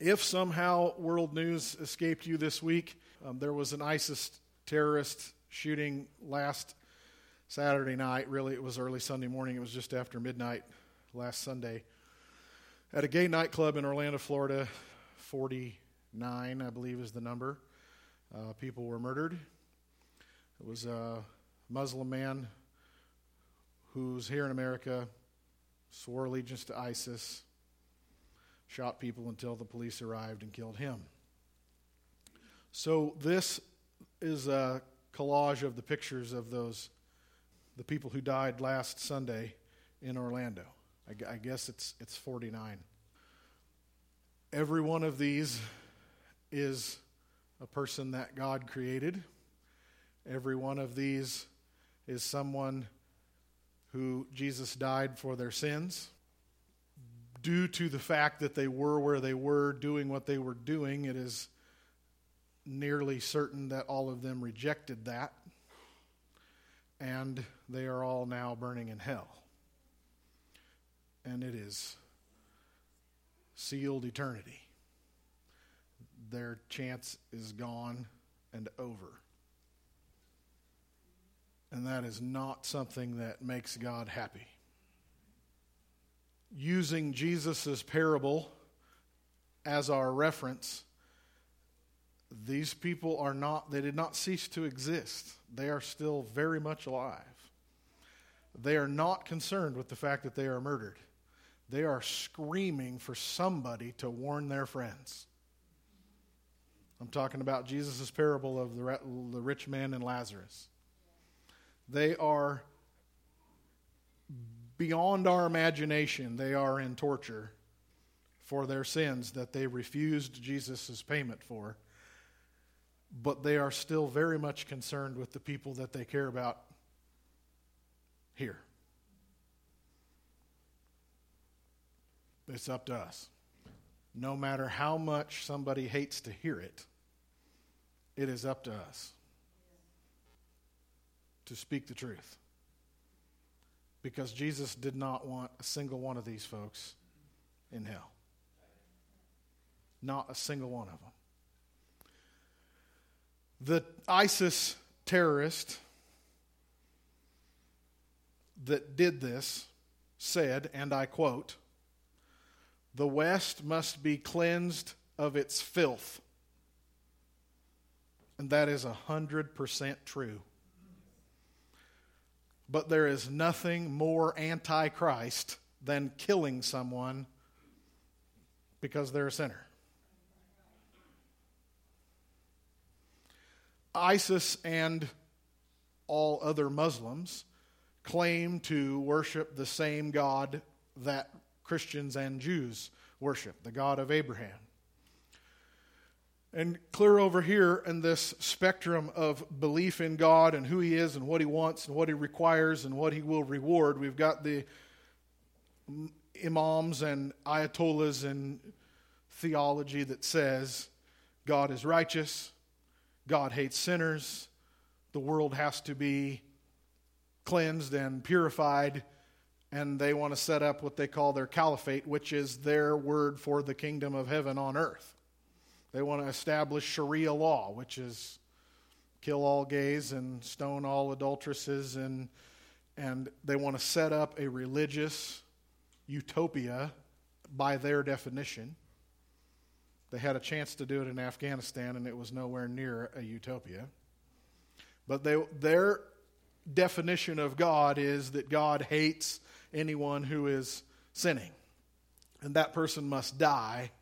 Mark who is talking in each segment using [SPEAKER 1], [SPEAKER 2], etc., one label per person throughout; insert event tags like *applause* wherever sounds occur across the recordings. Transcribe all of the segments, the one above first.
[SPEAKER 1] If somehow world news escaped you this week, um, there was an ISIS terrorist shooting last Saturday night. Really, it was early Sunday morning. It was just after midnight last Sunday at a gay nightclub in Orlando, Florida. 49, I believe, is the number. Uh, people were murdered. It was a Muslim man who's here in America, swore allegiance to ISIS, shot people until the police arrived and killed him. So, this is a collage of the pictures of those, the people who died last Sunday in Orlando. I, I guess it's, it's 49. Every one of these is a person that God created. Every one of these is someone who Jesus died for their sins. Due to the fact that they were where they were, doing what they were doing, it is nearly certain that all of them rejected that. And they are all now burning in hell. And it is sealed eternity. Their chance is gone and over. And that is not something that makes God happy. Using Jesus' parable as our reference, these people are not, they did not cease to exist. They are still very much alive. They are not concerned with the fact that they are murdered. They are screaming for somebody to warn their friends. I'm talking about Jesus' parable of the, the rich man and Lazarus. They are beyond our imagination. They are in torture for their sins that they refused Jesus' payment for. But they are still very much concerned with the people that they care about here. It's up to us. No matter how much somebody hates to hear it, it is up to us to speak the truth. Because Jesus did not want a single one of these folks in hell. Not a single one of them. The ISIS terrorist that did this said, and I quote, The West must be cleansed of its filth. And that is 100% true. But there is nothing more antichrist than killing someone because they're a sinner. ISIS and all other Muslims claim to worship the same God that Christians and Jews worship, the God of Abraham. And clear over here in this spectrum of belief in God and who He is and what He wants and what He requires and what He will reward, we've got the imams and ayatollahs and theology that says God is righteous, God hates sinners, the world has to be cleansed and purified, and they want to set up what they call their caliphate, which is their word for the kingdom of heaven on earth. They want to establish Sharia law, which is kill all gays and stone all adulteresses, and, and they want to set up a religious utopia by their definition. They had a chance to do it in Afghanistan, and it was nowhere near a utopia. But they, their definition of God is that God hates anyone who is sinning, and that person must die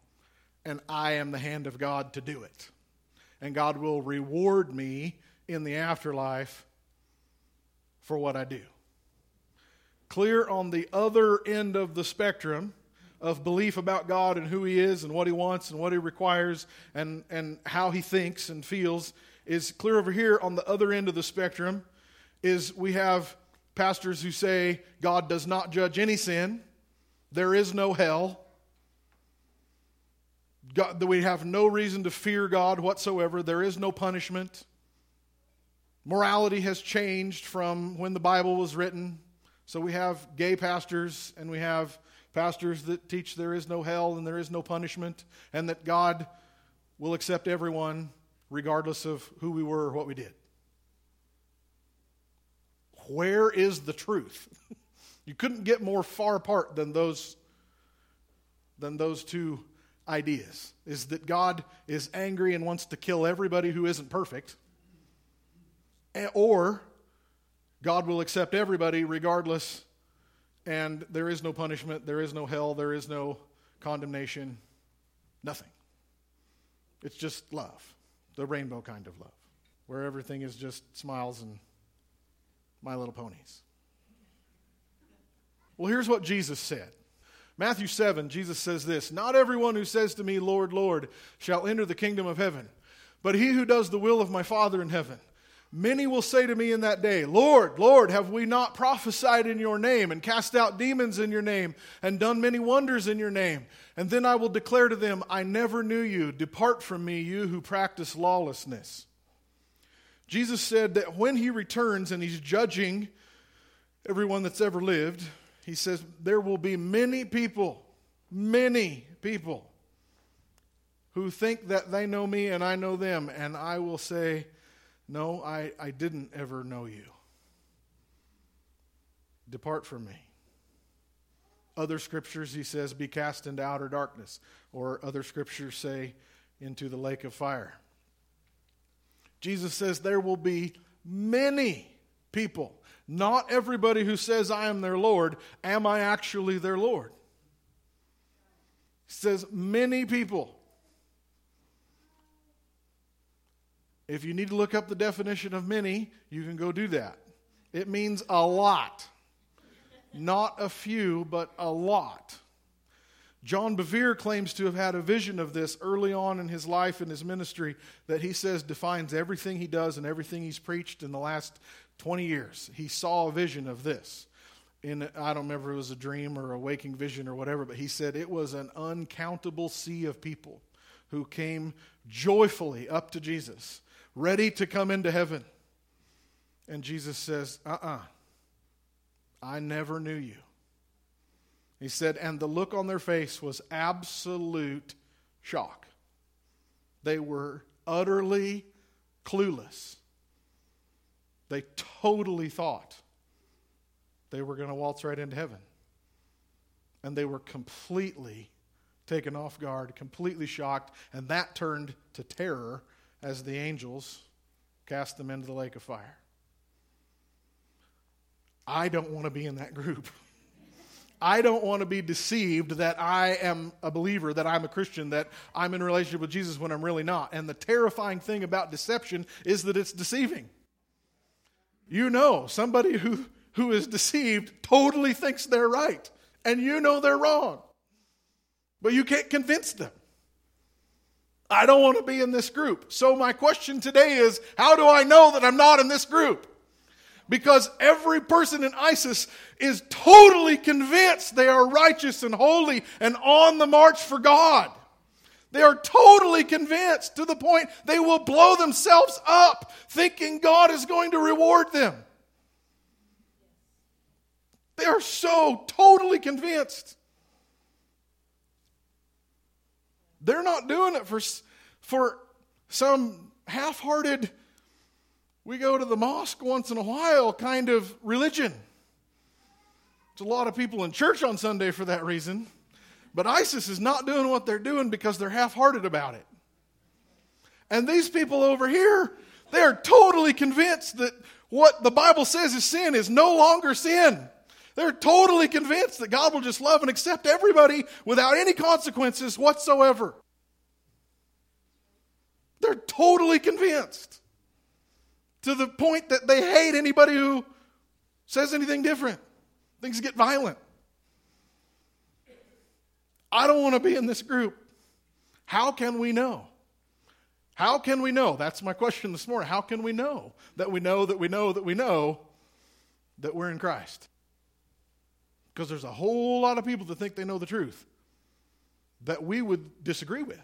[SPEAKER 1] and I am the hand of God to do it. And God will reward me in the afterlife for what I do. Clear on the other end of the spectrum of belief about God and who He is and what He wants and what He requires and, and how He thinks and feels is clear over here on the other end of the spectrum is we have pastors who say God does not judge any sin, there is no hell, God, that we have no reason to fear God whatsoever. There is no punishment. Morality has changed from when the Bible was written. So we have gay pastors and we have pastors that teach there is no hell and there is no punishment, and that God will accept everyone regardless of who we were or what we did. Where is the truth? *laughs* you couldn't get more far apart than those than those two ideas. Is that God is angry and wants to kill everybody who isn't perfect, eh, or God will accept everybody regardless, and there is no punishment, there is no hell, there is no condemnation, nothing. It's just love, the rainbow kind of love, where everything is just smiles and my little ponies. Well, here's what Jesus said. Matthew 7, Jesus says this Not everyone who says to me, Lord, Lord, shall enter the kingdom of heaven, but he who does the will of my Father in heaven. Many will say to me in that day, Lord, Lord, have we not prophesied in your name, and cast out demons in your name, and done many wonders in your name? And then I will declare to them, I never knew you. Depart from me, you who practice lawlessness. Jesus said that when he returns and he's judging everyone that's ever lived, he says, There will be many people, many people who think that they know me and I know them, and I will say, no, I, I didn't ever know you. Depart from me. Other scriptures, he says, be cast into outer darkness. Or other scriptures say, into the lake of fire. Jesus says there will be many people. Not everybody who says, I am their Lord, am I actually their Lord? He says, many people. If you need to look up the definition of many, you can go do that. It means a lot. Not a few, but a lot. John Bevere claims to have had a vision of this early on in his life and his ministry that he says defines everything he does and everything he's preached in the last 20 years. He saw a vision of this. In, I don't remember if it was a dream or a waking vision or whatever, but he said it was an uncountable sea of people who came joyfully up to Jesus ready to come into heaven. And Jesus says, Uh uh-uh, uh I never knew you. He said, and the look on their face was absolute shock. They were utterly clueless. They totally thought they were going to waltz right into heaven. And they were completely taken off guard, completely shocked, and that turned to terror as the angels cast them into the lake of fire. I don't want to be in that group. *laughs* I don't want to be deceived that I am a believer, that I'm a Christian, that I'm in relationship with Jesus when I'm really not. And the terrifying thing about deception is that it's deceiving. You know, somebody who, who is deceived totally thinks they're right, and you know they're wrong. But you can't convince them. I don't want to be in this group. So, my question today is how do I know that I'm not in this group? Because every person in ISIS is totally convinced they are righteous and holy and on the march for God. They are totally convinced to the point they will blow themselves up thinking God is going to reward them. They are so totally convinced. They're not doing it for, for some half hearted, we go to the mosque once in a while kind of religion. There's a lot of people in church on Sunday for that reason. But ISIS is not doing what they're doing because they're half hearted about it. And these people over here, they're totally convinced that what the Bible says is sin is no longer sin. They're totally convinced that God will just love and accept everybody without any consequences whatsoever. They're totally convinced to the point that they hate anybody who says anything different. Things get violent. I don't want to be in this group. How can we know? How can we know? That's my question this morning. How can we know that we know that we know that we know that we're in Christ? Because there's a whole lot of people that think they know the truth that we would disagree with.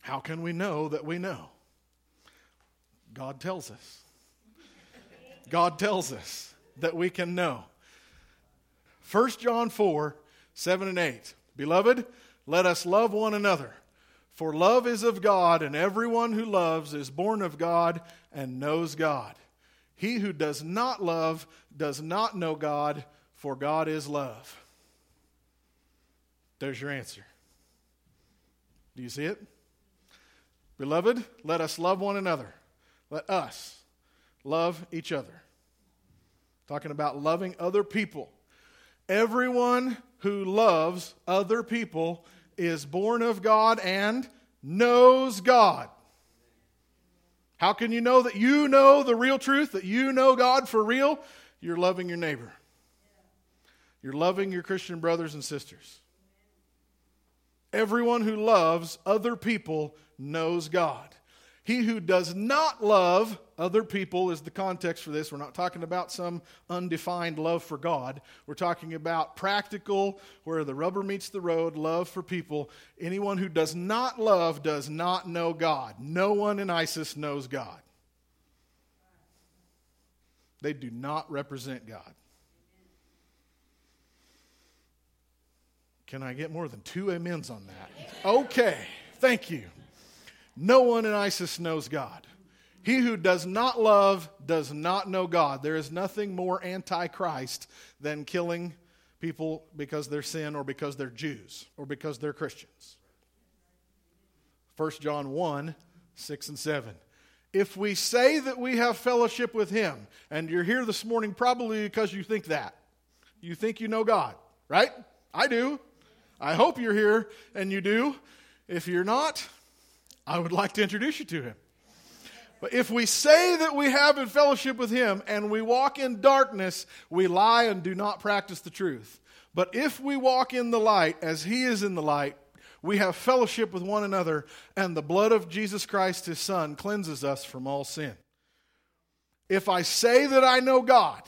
[SPEAKER 1] How can we know that we know? God tells us. God tells us that we can know. 1 John 4 7 and 8. Beloved, let us love one another. For love is of God, and everyone who loves is born of God and knows God. He who does not love does not know God, for God is love. There's your answer. Do you see it? Beloved, let us love one another. Let us love each other. Talking about loving other people. Everyone who loves other people is born of God and knows God. How can you know that you know the real truth, that you know God for real? You're loving your neighbor. You're loving your Christian brothers and sisters. Everyone who loves other people knows God. He who does not love other people is the context for this. We're not talking about some undefined love for God. We're talking about practical, where the rubber meets the road, love for people. Anyone who does not love does not know God. No one in ISIS knows God. They do not represent God. Can I get more than two amens on that? Okay, thank you. No one in ISIS knows God. He who does not love does not know God. There is nothing more antichrist than killing people because they're sin or because they're Jews or because they're Christians. 1 John 1 6 and 7. If we say that we have fellowship with Him, and you're here this morning probably because you think that, you think you know God, right? I do. I hope you're here and you do. If you're not, I would like to introduce you to him. But if we say that we have in fellowship with him and we walk in darkness, we lie and do not practice the truth. But if we walk in the light as he is in the light, we have fellowship with one another, and the blood of Jesus Christ, his son, cleanses us from all sin. If I say that I know God,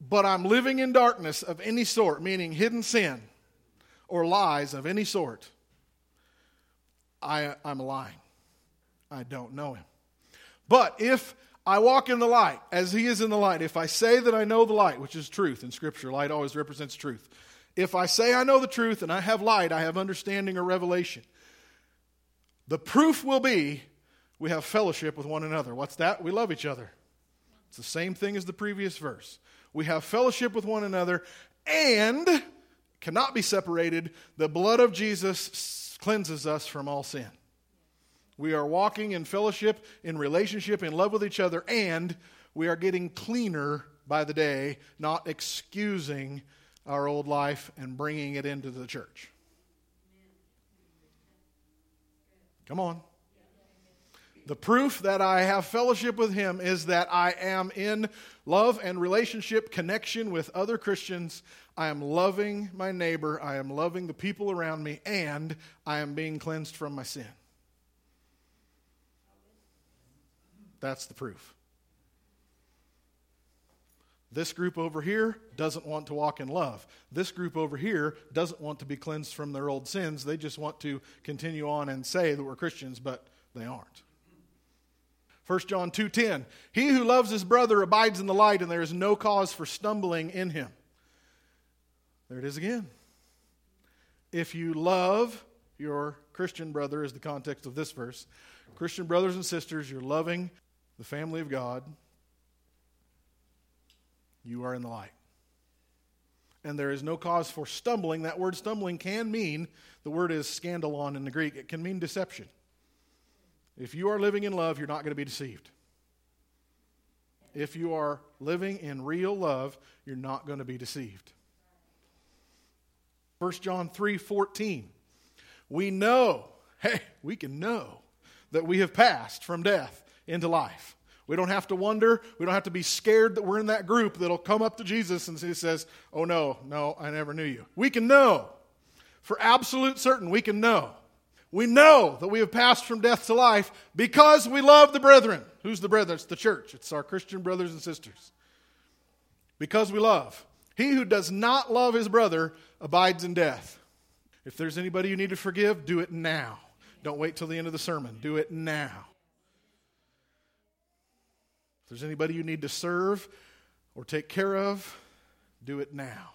[SPEAKER 1] but I'm living in darkness of any sort, meaning hidden sin or lies of any sort, I, I'm lying. I don't know him. But if I walk in the light as he is in the light, if I say that I know the light, which is truth in Scripture, light always represents truth. If I say I know the truth and I have light, I have understanding or revelation. The proof will be we have fellowship with one another. What's that? We love each other. It's the same thing as the previous verse. We have fellowship with one another and cannot be separated. The blood of Jesus cleanses us from all sin. We are walking in fellowship, in relationship, in love with each other, and we are getting cleaner by the day, not excusing our old life and bringing it into the church. Come on. The proof that I have fellowship with Him is that I am in love and relationship connection with other Christians I am loving my neighbor, I am loving the people around me, and I am being cleansed from my sin. That's the proof. This group over here doesn't want to walk in love. This group over here doesn't want to be cleansed from their old sins. They just want to continue on and say that we're Christians, but they aren't. 1 John 2:10 He who loves his brother abides in the light and there is no cause for stumbling in him. There it is again. If you love your Christian brother, is the context of this verse. Christian brothers and sisters, you're loving the family of God. You are in the light. And there is no cause for stumbling. That word stumbling can mean, the word is scandalon in the Greek, it can mean deception. If you are living in love, you're not going to be deceived. If you are living in real love, you're not going to be deceived. 1 John 3 14. We know, *laughs* hey, we can know that we have passed from death into life. We don't have to wonder. We don't have to be scared that we're in that group that'll come up to Jesus and he says, Oh, no, no, I never knew you. We can know. For absolute certain, we can know. We know that we have passed from death to life because we love the brethren. Who's the brethren? It's the church, it's our Christian brothers and sisters. Because we love. He who does not love his brother abides in death. If there's anybody you need to forgive, do it now. Don't wait till the end of the sermon. Do it now. If there's anybody you need to serve or take care of, Do it now.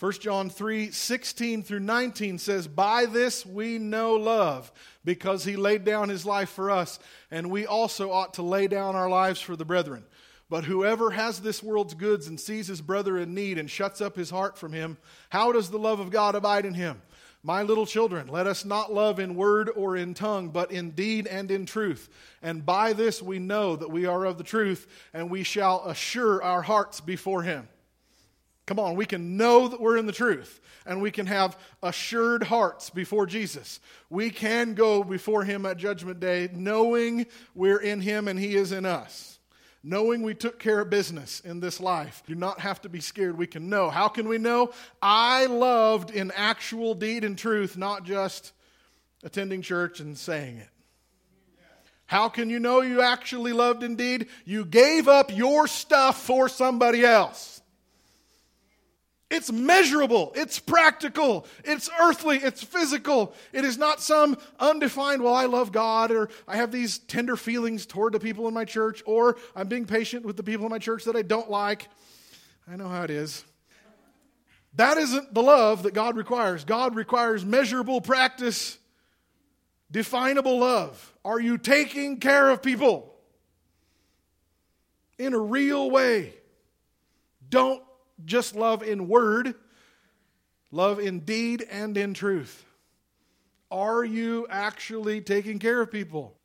[SPEAKER 1] 1 John 3 16 through 19 says, By this we know love, because he laid down his life for us, and we also ought to lay down our lives for the brethren. But whoever has this world's goods and sees his brother in need and shuts up his heart from him, how does the love of God abide in him? My little children, let us not love in word or in tongue, but in deed and in truth. And by this we know that we are of the truth, and we shall assure our hearts before him. Come on, we can know that we're in the truth, and we can have assured hearts before Jesus. We can go before him at Judgment Day knowing we're in him and he is in us knowing we took care of business in this life. Do not have to be scared. We can know. How can we know? I loved in actual deed and truth, not just attending church and saying it. How can you know you actually loved indeed? You gave up your stuff for somebody else. It's measurable, it's practical, it's earthly, it's physical. It is not some undefined, well, I love God, or I have these tender feelings toward the people in my church, or I'm being patient with the people in my church that I don't like. I know how it is. That isn't the love that God requires. God requires measurable practice, definable love. Are you taking care of people in a real way? Don't just love in word, love in deed and in truth. Are you actually taking care of people?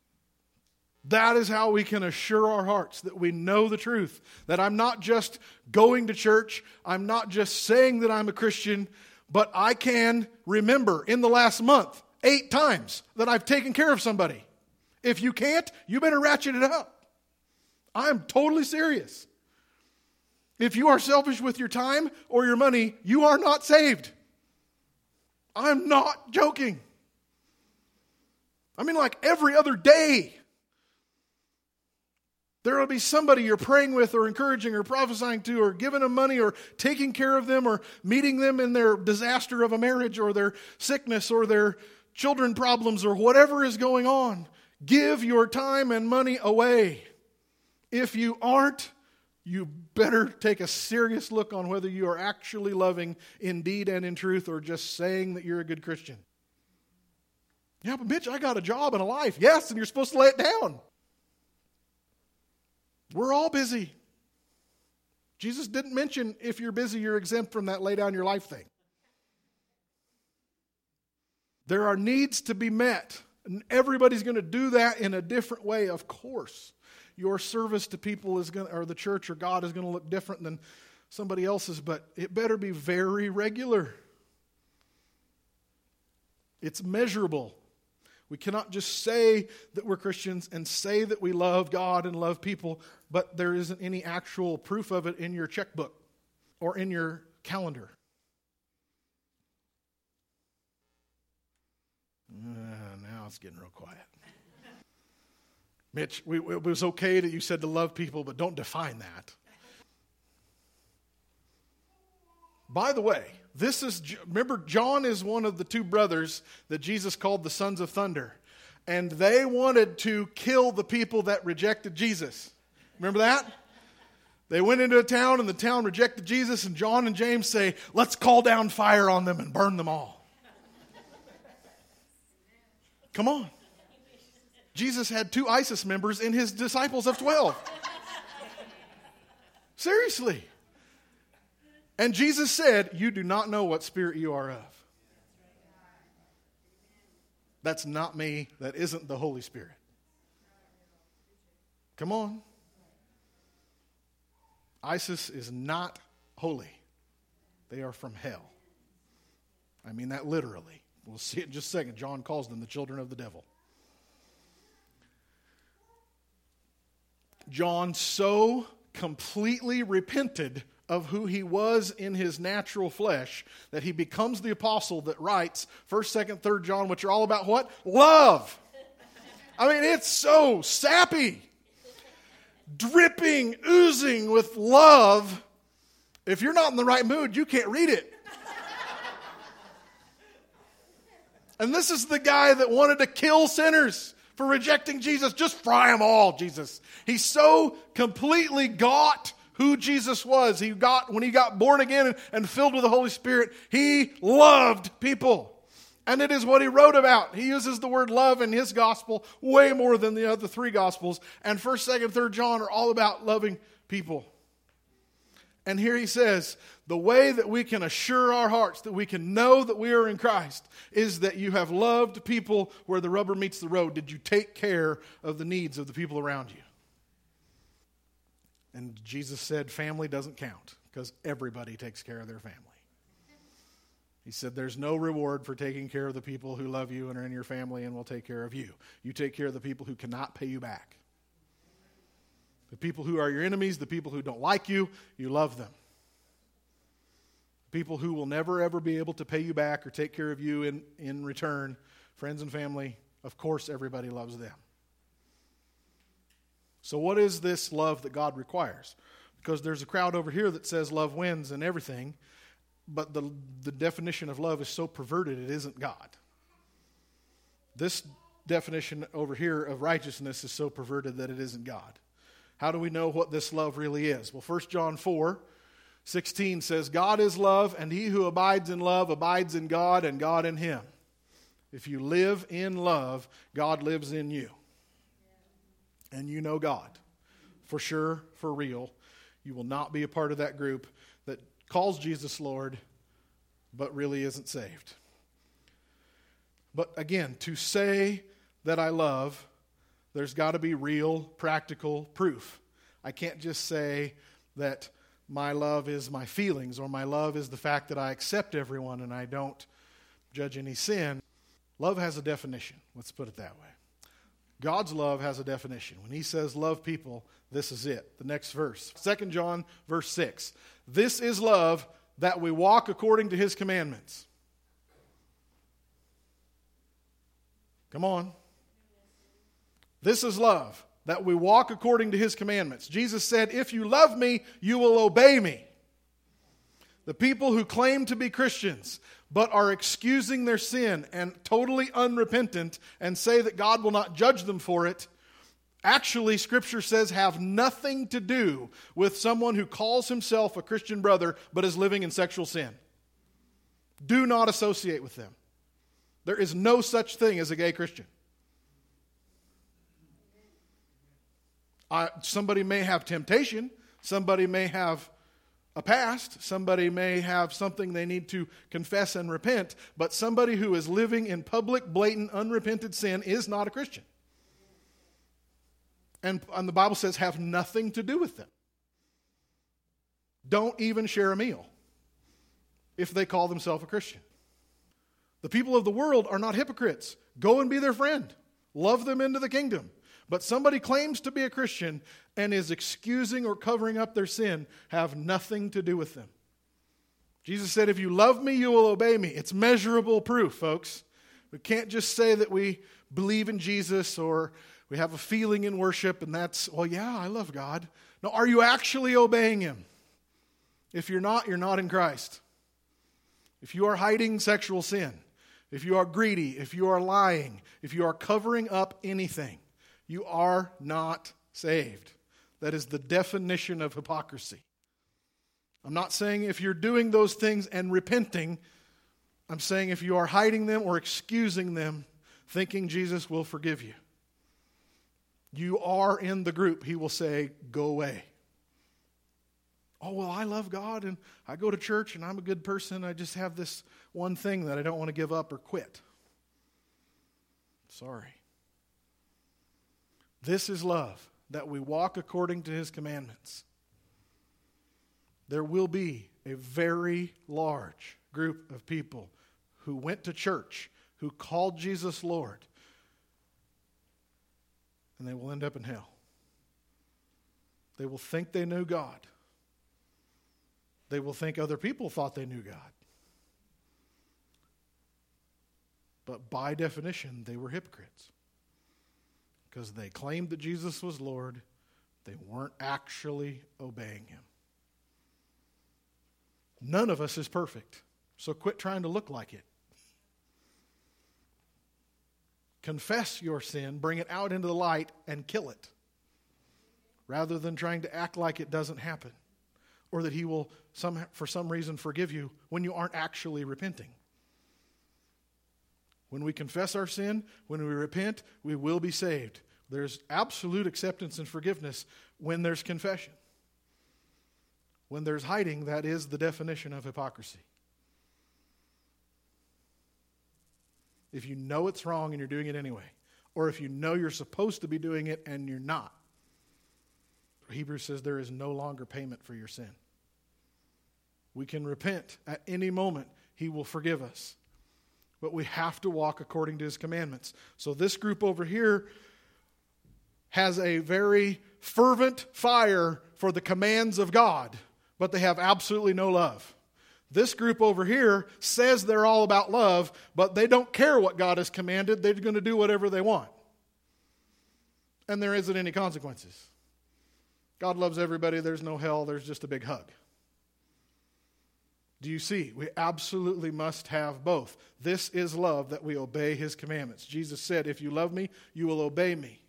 [SPEAKER 1] That is how we can assure our hearts that we know the truth. That I'm not just going to church, I'm not just saying that I'm a Christian, but I can remember in the last month eight times that I've taken care of somebody. If you can't, you better ratchet it up. I'm totally serious. If you are selfish with your time or your money, you are not saved. I'm not joking. I mean, like every other day, there will be somebody you're praying with or encouraging or prophesying to or giving them money or taking care of them or meeting them in their disaster of a marriage or their sickness or their children problems or whatever is going on. Give your time and money away. If you aren't, you better take a serious look on whether you are actually loving in deed and in truth or just saying that you're a good Christian. Yeah, but Mitch, I got a job and a life. Yes, and you're supposed to lay it down. We're all busy. Jesus didn't mention if you're busy, you're exempt from that lay down your life thing. There are needs to be met, and everybody's going to do that in a different way, of course your service to people is going or the church or God is going to look different than somebody else's, but it better be very regular. It's measurable. We cannot just say that we're Christians and say that we love God and love people, but there isn't any actual proof of it in your checkbook or in your calendar. Uh, now it's getting real quiet. Mitch, we, it was okay that you said to love people, but don't define that. By the way, this is, remember, John is one of the two brothers that Jesus called the sons of thunder. And they wanted to kill the people that rejected Jesus. Remember that? They went into a town and the town rejected Jesus, and John and James say, Let's call down fire on them and burn them all. Come on. Jesus had two ISIS members in his disciples of 12. Seriously. And Jesus said, You do not know what spirit you are of. That's not me. That isn't the Holy Spirit. Come on. ISIS is not holy, they are from hell. I mean that literally. We'll see it in just a second. John calls them the children of the devil. John so completely repented of who he was in his natural flesh that he becomes the apostle that writes 1st 2nd 3rd john which are all about what? Love. I mean it's so sappy. Dripping oozing with love. If you're not in the right mood you can't read it. And this is the guy that wanted to kill sinners for rejecting Jesus. Just fry them all, Jesus. He so completely got who Jesus was. He got, when he got born again and, filled with the Holy Spirit, he loved people. And it is what he wrote about. He uses the word love in his gospel way more than the other three gospels. And 1st, 2nd, 3rd John are all about loving people. And here he says, the way that we can assure our hearts that we can know that we are in Christ is that you have loved people where the rubber meets the road. Did you take care of the needs of the people around you? And Jesus said, family doesn't count because everybody takes care of their family. He said, There's no reward for taking care of the people who love you and are in your family and will take care of you. You take care of the people who cannot pay you back. The people who are your enemies, the people who don't like you, you love them. People who will never ever be able to pay you back or take care of you in, in return, friends and family, of course, everybody loves them. So, what is this love that God requires? Because there's a crowd over here that says love wins and everything, but the, the definition of love is so perverted it isn't God. This definition over here of righteousness is so perverted that it isn't God. How do we know what this love really is? Well, 1 John 4 16 says, God is love, and he who abides in love abides in God, and God in him. If you live in love, God lives in you. And you know God. For sure, for real. You will not be a part of that group that calls Jesus Lord, but really isn't saved. But again, to say that I love, there's got to be real, practical proof. I can't just say that my love is my feelings or my love is the fact that I accept everyone and I don't judge any sin. Love has a definition. Let's put it that way. God's love has a definition. When he says love people, this is it. The next verse. 2 John verse 6. This is love that we walk according to his commandments. Come on. This is love, that we walk according to his commandments. Jesus said, If you love me, you will obey me. The people who claim to be Christians but are excusing their sin and totally unrepentant and say that God will not judge them for it, actually, Scripture says, have nothing to do with someone who calls himself a Christian brother but is living in sexual sin. Do not associate with them. There is no such thing as a gay Christian. Somebody may have temptation, somebody may have a past, somebody may have something they need to confess and repent, but somebody who is living in public, blatant, unrepented sin is not a Christian. And, and the Bible says have nothing to do with them. Don't even share a meal if they call themselves a Christian. The people of the world are not hypocrites. Go and be their friend, love them into the kingdom. But somebody claims to be a Christian and is excusing or covering up their sin have nothing to do with them. Jesus said, If you love me, you will obey me. It's measurable proof, folks. We can't just say that we believe in Jesus or we have a feeling in worship and that's, well, yeah, I love God. No, are you actually obeying Him? If you're not, you're not in Christ. If you are hiding sexual sin, if you are greedy, if you are lying, if you are covering up anything, you are not saved. That is the definition of hypocrisy. I'm not saying if you're doing those things and repenting, I'm saying if you are hiding them or excusing them, thinking Jesus will forgive you. You are in the group. He will say, Go away. Oh, well, I love God and I go to church and I'm a good person. I just have this one thing that I don't want to give up or quit. Sorry. This is love, that we walk according to his commandments. There will be a very large group of people who went to church, who called Jesus Lord, and they will end up in hell. They will think they knew God. They will think other people thought they knew God. But by definition, they were hypocrites because they claimed that Jesus was Lord, they weren't actually obeying him. None of us is perfect, so quit trying to look like it. Confess your sin, bring it out into the light, and kill it, rather than trying to act like it doesn't happen. or that he will some, for some reason forgive you when you aren't actually repenting. When we confess our sin, when we repent, we will be saved. There's absolute acceptance and forgiveness when there's confession. When there's hiding, that is the definition of hypocrisy. If you know it's wrong and you're doing it anyway, or if you know you're supposed to be doing it and you're not, Hebrews says there is no longer payment for your sin. We can repent at any moment, He will forgive us. But we have to walk according to His commandments. So, this group over here has a very fervent fire for the commands of God, but they have absolutely no love. This group over here says they're all about love, but they don't care what God has commanded. They're going to do whatever they want. And there isn't any consequences. God loves everybody. There's no hell. There's just a big hug. Do you see? We absolutely must have both. This is love that we obey his commandments. Jesus said, If you love me, you will obey me.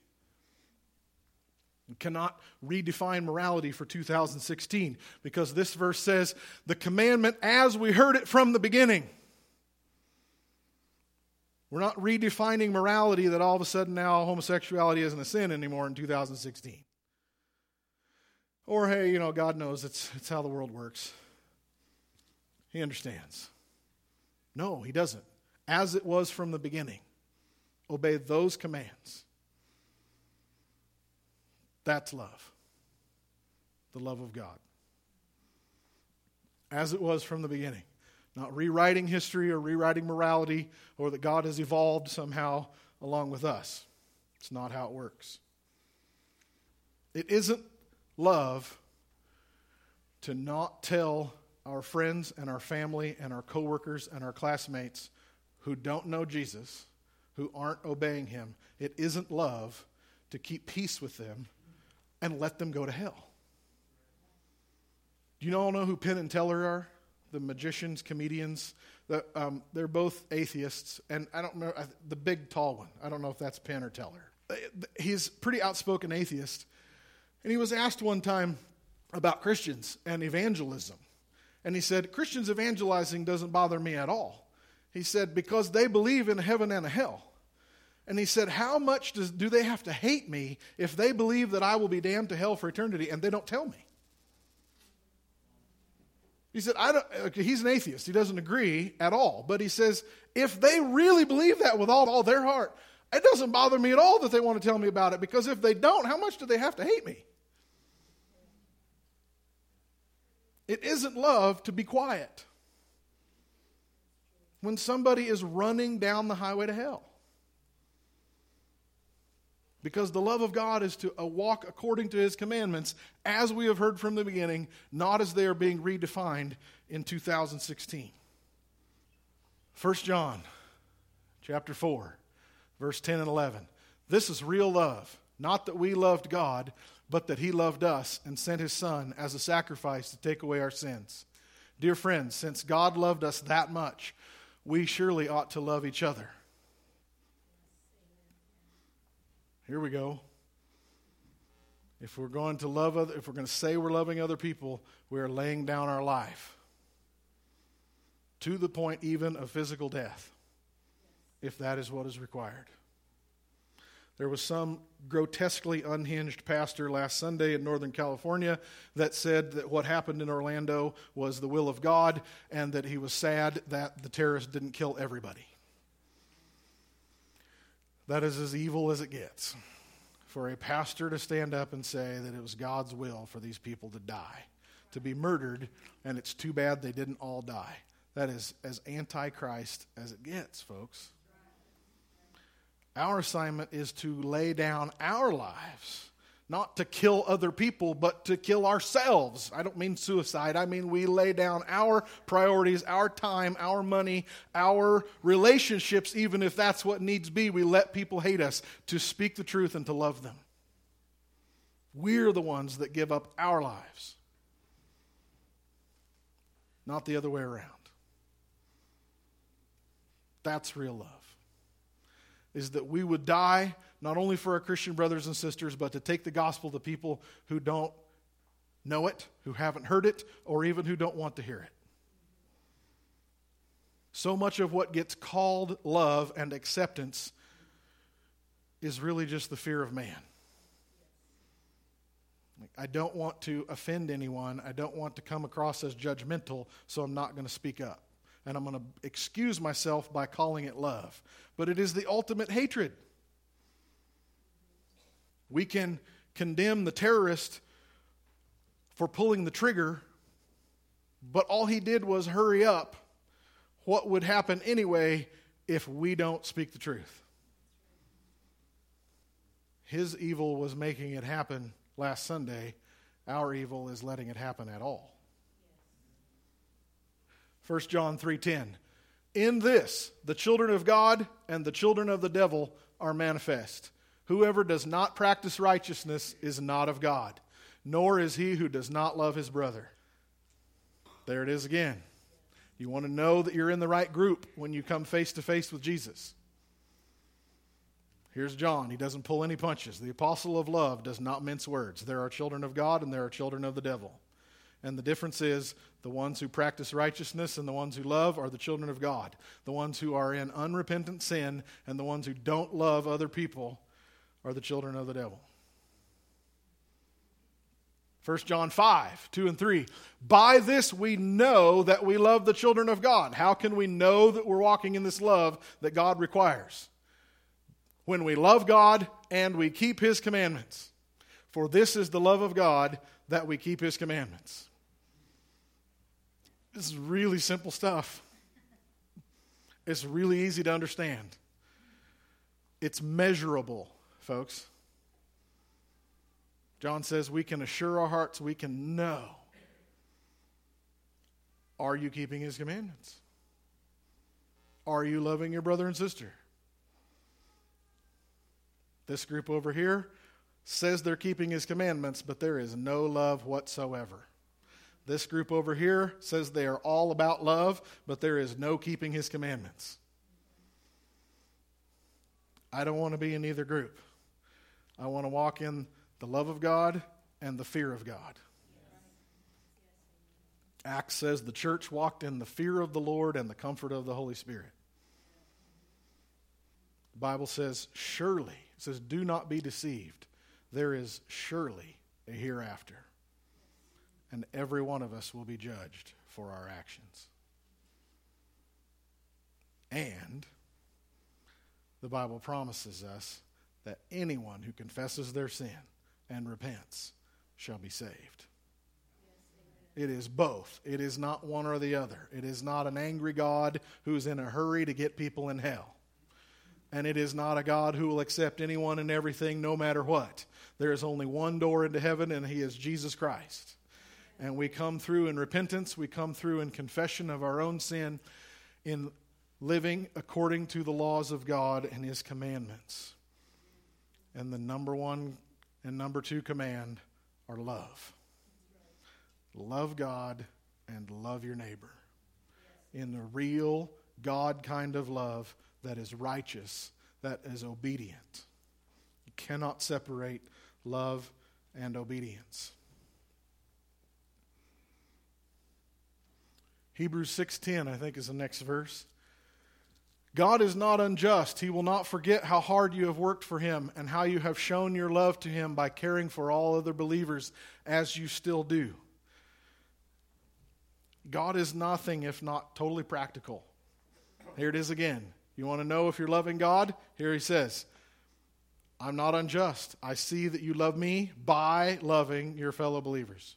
[SPEAKER 1] You cannot redefine morality for 2016 because this verse says the commandment as we heard it from the beginning. We're not redefining morality that all of a sudden now homosexuality isn't a sin anymore in 2016. Or, hey, you know, God knows it's, it's how the world works. He understands. No, he doesn't. As it was from the beginning, obey those commands. That's love. The love of God. As it was from the beginning. Not rewriting history or rewriting morality or that God has evolved somehow along with us. It's not how it works. It isn't love to not tell our friends and our family and our coworkers and our classmates who don't know Jesus, who aren't obeying him. It isn't love to keep peace with them and let them go to hell. Do you all know who Penn and Teller are? The magicians, comedians. The, um, they're both atheists, and I don't know the big tall one. I don't know if that's Penn or Teller. Uh, he's pretty outspoken atheist, and he was asked one time about Christians and evangelism, and he said Christians evangelizing doesn't bother me at all. He said because they believe in heaven and a hell. And he said, How much does, do they have to hate me if they believe that I will be damned to hell for eternity and they don't tell me? He said, I don't, he's an atheist. He doesn't agree at all. But he says, if they really believe that with all, all their heart, it doesn't bother me at all that they want to tell me about it because if they don't, how much do they have to hate me? It isn't love to be quiet when somebody is running down the highway to hell. Because the love of God is to uh, walk according to his commandments, as we have heard from the beginning, not as they are being redefined in 2016. 1 John chapter 4, verse 10 and 11. This is real love. Not that we loved God, but that he loved us and sent his Son as a sacrifice to take away our sins. Dear friends, since God loved us that much, we surely ought to love each other. Here we go. If we're going to love other, if we're going to say we're loving other people, we are laying down our life to the point even of physical death, if that is what is required. There was some grotesquely unhinged pastor last Sunday in Northern California that said that what happened in Orlando was the will of God and that he was sad that the terrorists didn't kill everybody. That is as evil as it gets for a pastor to stand up and say that it was God's will for these people to die, to be murdered, and it's too bad they didn't all die. That is as antichrist as it gets, folks. Our assignment is to lay down our lives not to kill other people, but to kill ourselves. I don't mean suicide. I mean we lay down our priorities, our time, our money, our relationships, even if that's what needs be. We let people hate us to speak the truth and to love them. We're the ones that give up our lives, not the other way around. That's real love. Is that we would die not only for our Christian brothers and sisters, but to take the gospel to people who don't know it, who haven't heard it, or even who don't want to hear it. So much of what gets called love and acceptance is really just the fear of man. I don't want to offend anyone. I don't want to come across as judgmental, so I'm not going to speak up. And I'm going to excuse myself by calling it love. But it is the ultimate hatred. We can condemn the terrorist for pulling the trigger, but all he did was hurry up what would happen anyway if we don't speak the truth. His evil was making it happen last Sunday. Our evil is letting it happen at all. 1 John 3:10 In this the children of God and the children of the devil are manifest. Whoever does not practice righteousness is not of God, nor is he who does not love his brother. There it is again. You want to know that you're in the right group when you come face to face with Jesus. Here's John. He doesn't pull any punches. The apostle of love does not mince words. There are children of God and there are children of the devil. And the difference is the ones who practice righteousness and the ones who love are the children of God. The ones who are in unrepentant sin and the ones who don't love other people are the children of the devil. 1 John 5, 2 and 3. By this we know that we love the children of God. How can we know that we're walking in this love that God requires? When we love God and we keep His commandments. For this is the love of God that we keep His commandments. This is really simple stuff. It's really easy to understand. It's measurable folks. John says we can assure our hearts, we can know. Are you keeping his commandments? Are you loving your brother and sister? This group over here says they're keeping his commandments, but there is no love whatsoever. This group over here says they are all about love, but there is no keeping his commandments. I don't want to be in either group. I want to walk in the love of God and the fear of God. Acts says the church walked in the fear of the Lord and the comfort of the Holy Spirit. The Bible says, surely, it says, do not be deceived. There is surely a hereafter. And every one of us will be judged for our actions. And the Bible promises us that anyone who confesses their sin and repents shall be saved. It is both. It is not one or the other. It is not an angry God who's in a hurry to get people in hell. And it is not a God who will accept anyone and everything no matter what. There is only one door into heaven, and He is Jesus Christ. And we come through in repentance, we come through in confession of our own sin, in living according to the laws of God and His commandments. And the number one and number two command are love. Love God and love your neighbor. In the real God kind of love that is righteous, that is obedient. You cannot separate love and obedience. Hebrews 6:10 I think is the next verse. God is not unjust. He will not forget how hard you have worked for Him and how you have shown your love to Him by caring for all other believers as you still do. God is nothing if not totally practical. Here it is again. You want to know if you're loving God? Here He says, I'm not unjust. I see that you love me by loving your fellow believers.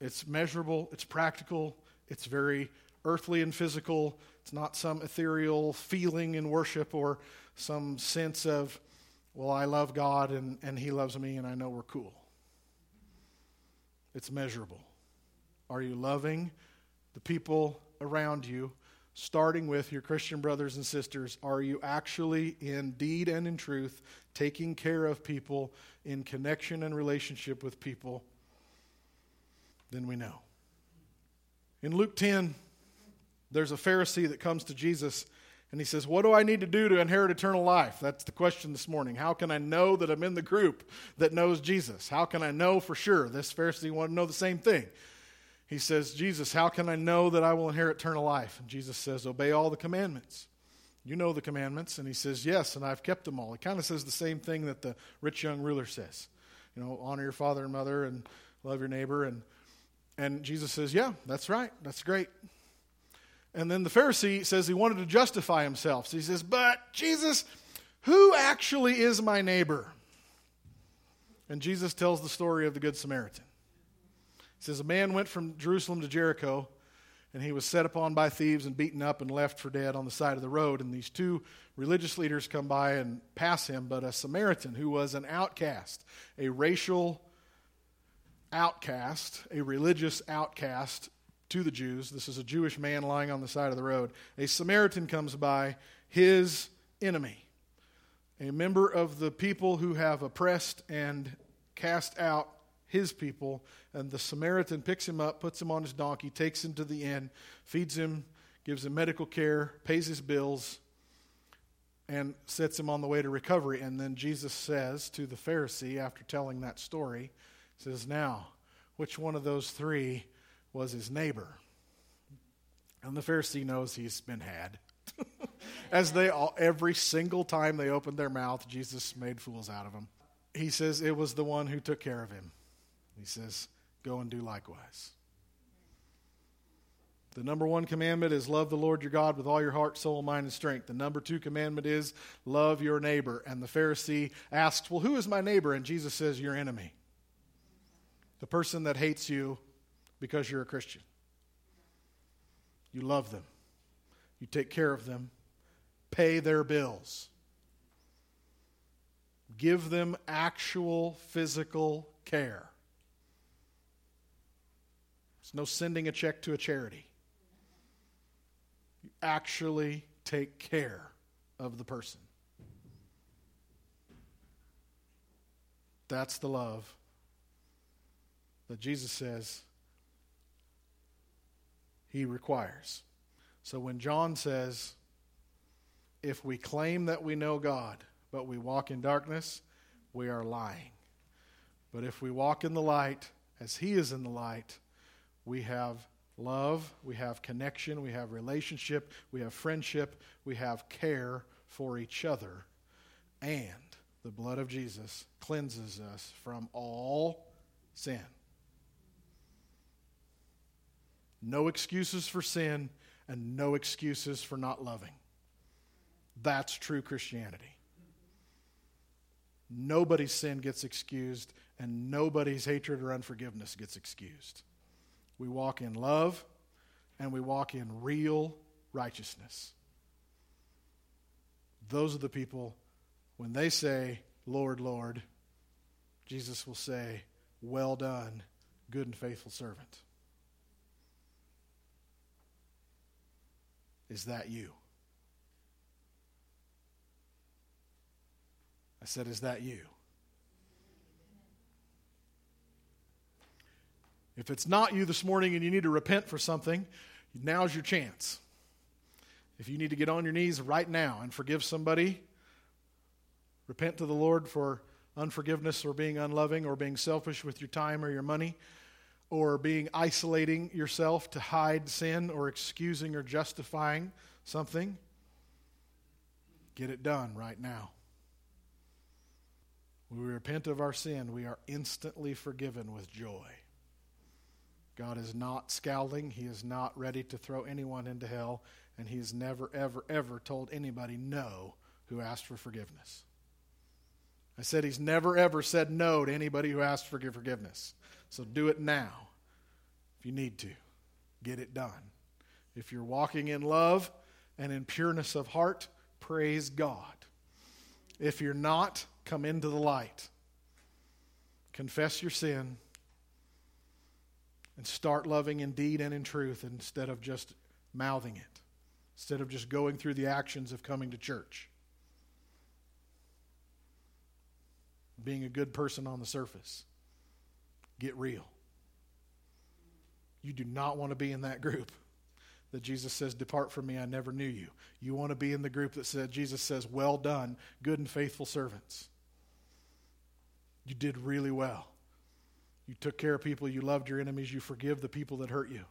[SPEAKER 1] It's measurable, it's practical, it's very earthly and physical. It's not some ethereal feeling in worship or some sense of, well, I love God and, and He loves me and I know we're cool. It's measurable. Are you loving the people around you, starting with your Christian brothers and sisters? Are you actually, in deed and in truth, taking care of people in connection and relationship with people? Then we know. In Luke 10, there's a Pharisee that comes to Jesus And he says, What do I need to do to inherit eternal life? That's the question this morning. How can I know that I'm in the group that knows Jesus? How can I know for sure? This Pharisee wanted to know the same thing. He says, Jesus, how can I know that I will inherit eternal life? And Jesus says, Obey all the commandments. You know the commandments. And he says, Yes, and I've kept them all. He kind of says the same thing that the rich young ruler says. You know, honor your father and mother and love your neighbor. And, and Jesus says, Yeah, that's right. That's great. And then the Pharisee says he wanted to justify himself. So he says, But Jesus, who actually is my neighbor? And Jesus tells the story of the Good Samaritan. He says, A man went from Jerusalem to Jericho, and he was set upon by thieves and beaten up and left for dead on the side of the road. And these two religious leaders come by and pass him, but a Samaritan who was an outcast, a racial outcast, a religious outcast, to the Jews. This is a Jewish man lying on the side of the road. A Samaritan comes by, his enemy, a member of the people who have oppressed and cast out his people. And the Samaritan picks him up, puts him on his donkey, takes him to the inn, feeds him, gives him medical care, pays his bills, and sets him on the way to recovery. And then Jesus says to the Pharisee, after telling that story, says, Now, which one of those three was his neighbor. And the Pharisee knows he's been had. *laughs* As they all, every single time they opened their mouth, Jesus made fools out of them. He says it was the one who took care of him. He says, Go and do likewise. The number one commandment is love the Lord your God with all your heart, soul, mind, and strength. The number two commandment is love your neighbor. And the Pharisee asks, Well, who is my neighbor? And Jesus says, Your enemy. The person that hates you because you're a Christian. You love them, you take care of them, pay their bills, give them actual physical care. It's no sending a check to a charity. You actually take care of the person. That's the love that Jesus says he requires. So when John says, if we claim that we know God, but we walk in darkness, we are lying. But if we walk in the light, as He is in the light, we have love, we have connection, we have relationship, we have friendship, we have care for each other. And the blood of Jesus cleanses us from all sin. No excuses for sin and no excuses for not loving. That's true Christianity. Nobody's sin gets excused, and nobody's hatred or unforgiveness gets excused. We walk in love and we walk in real righteousness. Those are the people, when they say, Lord, Lord, Jesus will say, Well done, good and faithful servant. Is that you? I said, Is that you? If it's not you this morning and you need to repent for something, now's your chance. If you need to get on your knees right now and forgive somebody, repent to the Lord for unforgiveness or being unloving or being selfish with your time or your money or being isolating yourself to hide sin or excusing or justifying something, get it done right now. When we repent of our sin, we are instantly forgiven with joy. God is not scowling. He is not ready to throw anyone into hell, and He has never, ever, ever told anybody no who asked for forgiveness. I said He's never, ever said no to anybody who asked for forgiveness. So do it now if you need to. Get it done. If you're walking in love and in pureness of heart, praise God. If you're not, come into the light. Confess your sin and start loving in deed and in truth instead of just mouthing it, instead of just going through the actions of coming to church. Being a good person on the surface. Get real. You do not want to be in that group. that Jesus says, Depart from me, I never knew you. You want to be in the group that said, Jesus says, Well done, good and faithful servants. You did really well. You took care of people, you loved your enemies, you forgive the people that hurt you.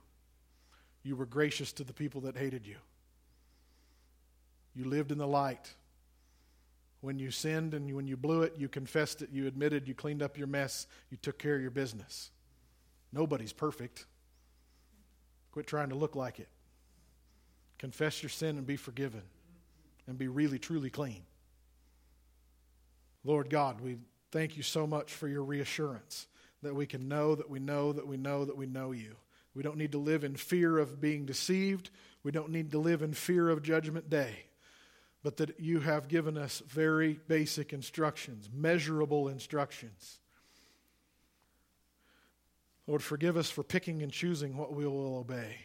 [SPEAKER 1] You were gracious to the people that hated you. You lived in the light. When you sinned and when you blew it, you confessed it, you admitted, you cleaned up your mess, you took care of your business. Nobody's perfect. Quit trying to look like it. Confess your sin and be forgiven and be really, truly clean. Lord God, we thank you so much for your reassurance that we can know that we know that we know that we know you. We don't need to live in fear of being deceived. We don't need to live in fear of judgment day. But that you have given us very basic instructions, measurable instructions. Lord, forgive us for picking and choosing what we will obey.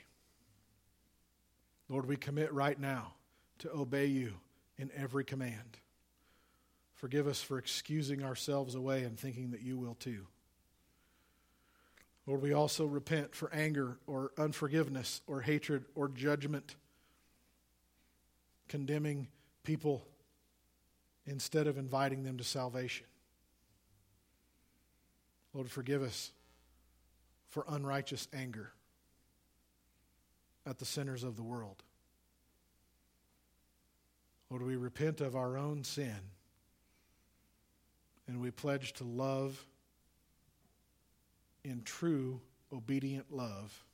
[SPEAKER 1] Lord, we commit right now to obey you in every command. Forgive us for excusing ourselves away and thinking that you will too. Lord, we also repent for anger or unforgiveness or hatred or judgment, condemning people instead of inviting them to salvation. Lord, forgive us for unrighteous anger at the sinners of the world. Lord, we repent of our own sin and we pledge to love in true obedient love.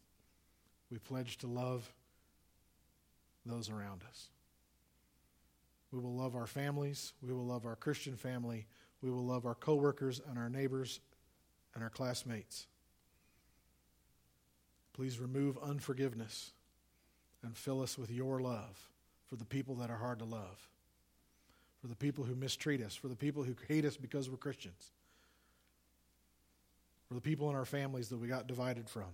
[SPEAKER 1] We pledge to love those around us. We will love our families. We will love our Christian family. We will love our coworkers and our neighbors and our classmates. Please remove unforgiveness and fill us with your love for the people that are hard to love, for the people who mistreat us, for the people who hate us because we're Christians, for the people in our families that we got divided from.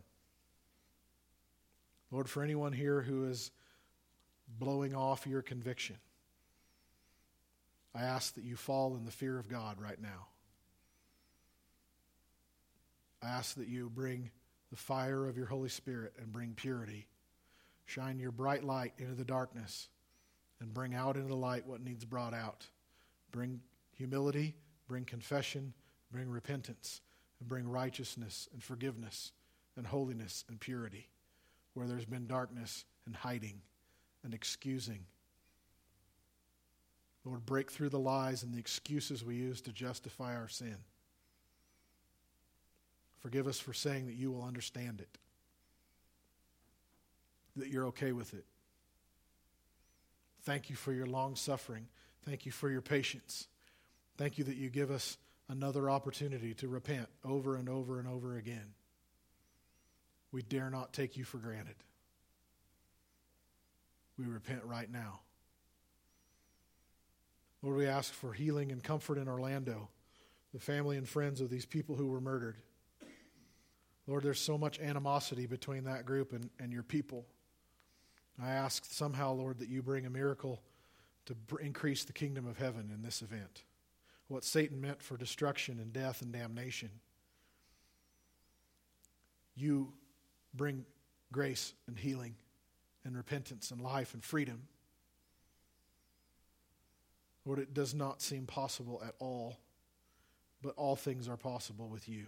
[SPEAKER 1] Lord, for anyone here who is blowing off your conviction, I ask that you fall in the fear of God right now. I ask that you bring the fire of your Holy Spirit and bring purity Shine your bright light into the darkness and bring out into the light what needs brought out. Bring humility, bring confession, bring repentance, and bring righteousness and forgiveness and holiness and purity where there's been darkness and hiding and excusing. Lord, break through the lies and the excuses we use to justify our sin. Forgive us for saying that you will understand it that you're okay with it. Thank you for your long suffering. Thank you for your patience. Thank you that you give us another opportunity to repent over and over and over again. We dare not take you for granted. We repent right now. Lord, we ask for healing and comfort in Orlando, the family and friends of these people who were murdered. Lord, there's so much animosity between that group and, and your people. I ask somehow, Lord, that you bring a miracle to increase the kingdom of heaven in this event. What Satan meant for destruction and death and damnation, you bring grace and healing and repentance and life and freedom. Lord, it does not seem possible at all, but all things are possible with you.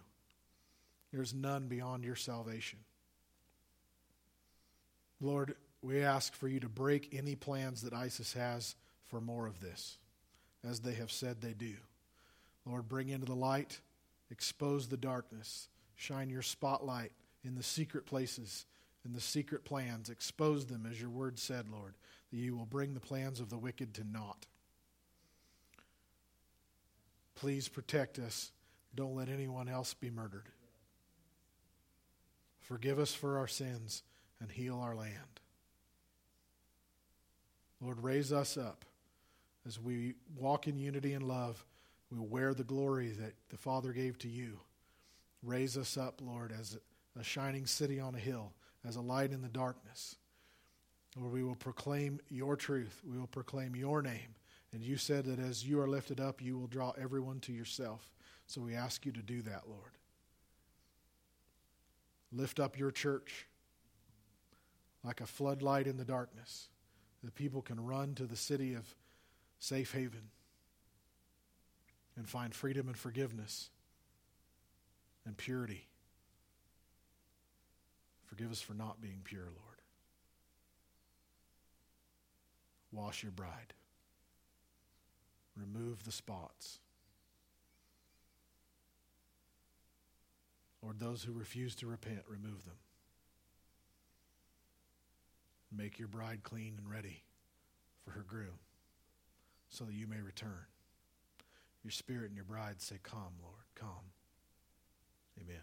[SPEAKER 1] There's none beyond your salvation. Lord, we ask for you to break any plans that ISIS has for more of this, as they have said they do. Lord, bring into the light, expose the darkness, shine your spotlight in the secret places, in the secret plans, expose them, as your word said, Lord, that you will bring the plans of the wicked to naught. Please protect us. Don't let anyone else be murdered. Forgive us for our sins and heal our land. Lord, raise us up as we walk in unity and love. We wear the glory that the Father gave to you. Raise us up, Lord, as a shining city on a hill, as a light in the darkness. Lord, we will proclaim your truth. We will proclaim your name. And you said that as you are lifted up, you will draw everyone to yourself. So we ask you to do that, Lord. Lift up your church. like a floodlight in the darkness, that people can run to the city of safe haven and find freedom and forgiveness and purity. Forgive us for not being pure, Lord. Wash your bride. Remove the spots. Lord, those who refuse to repent, remove them. Make your bride clean and ready for her groom so that you may return. Your spirit and your bride say, Come, Lord, come. Amen.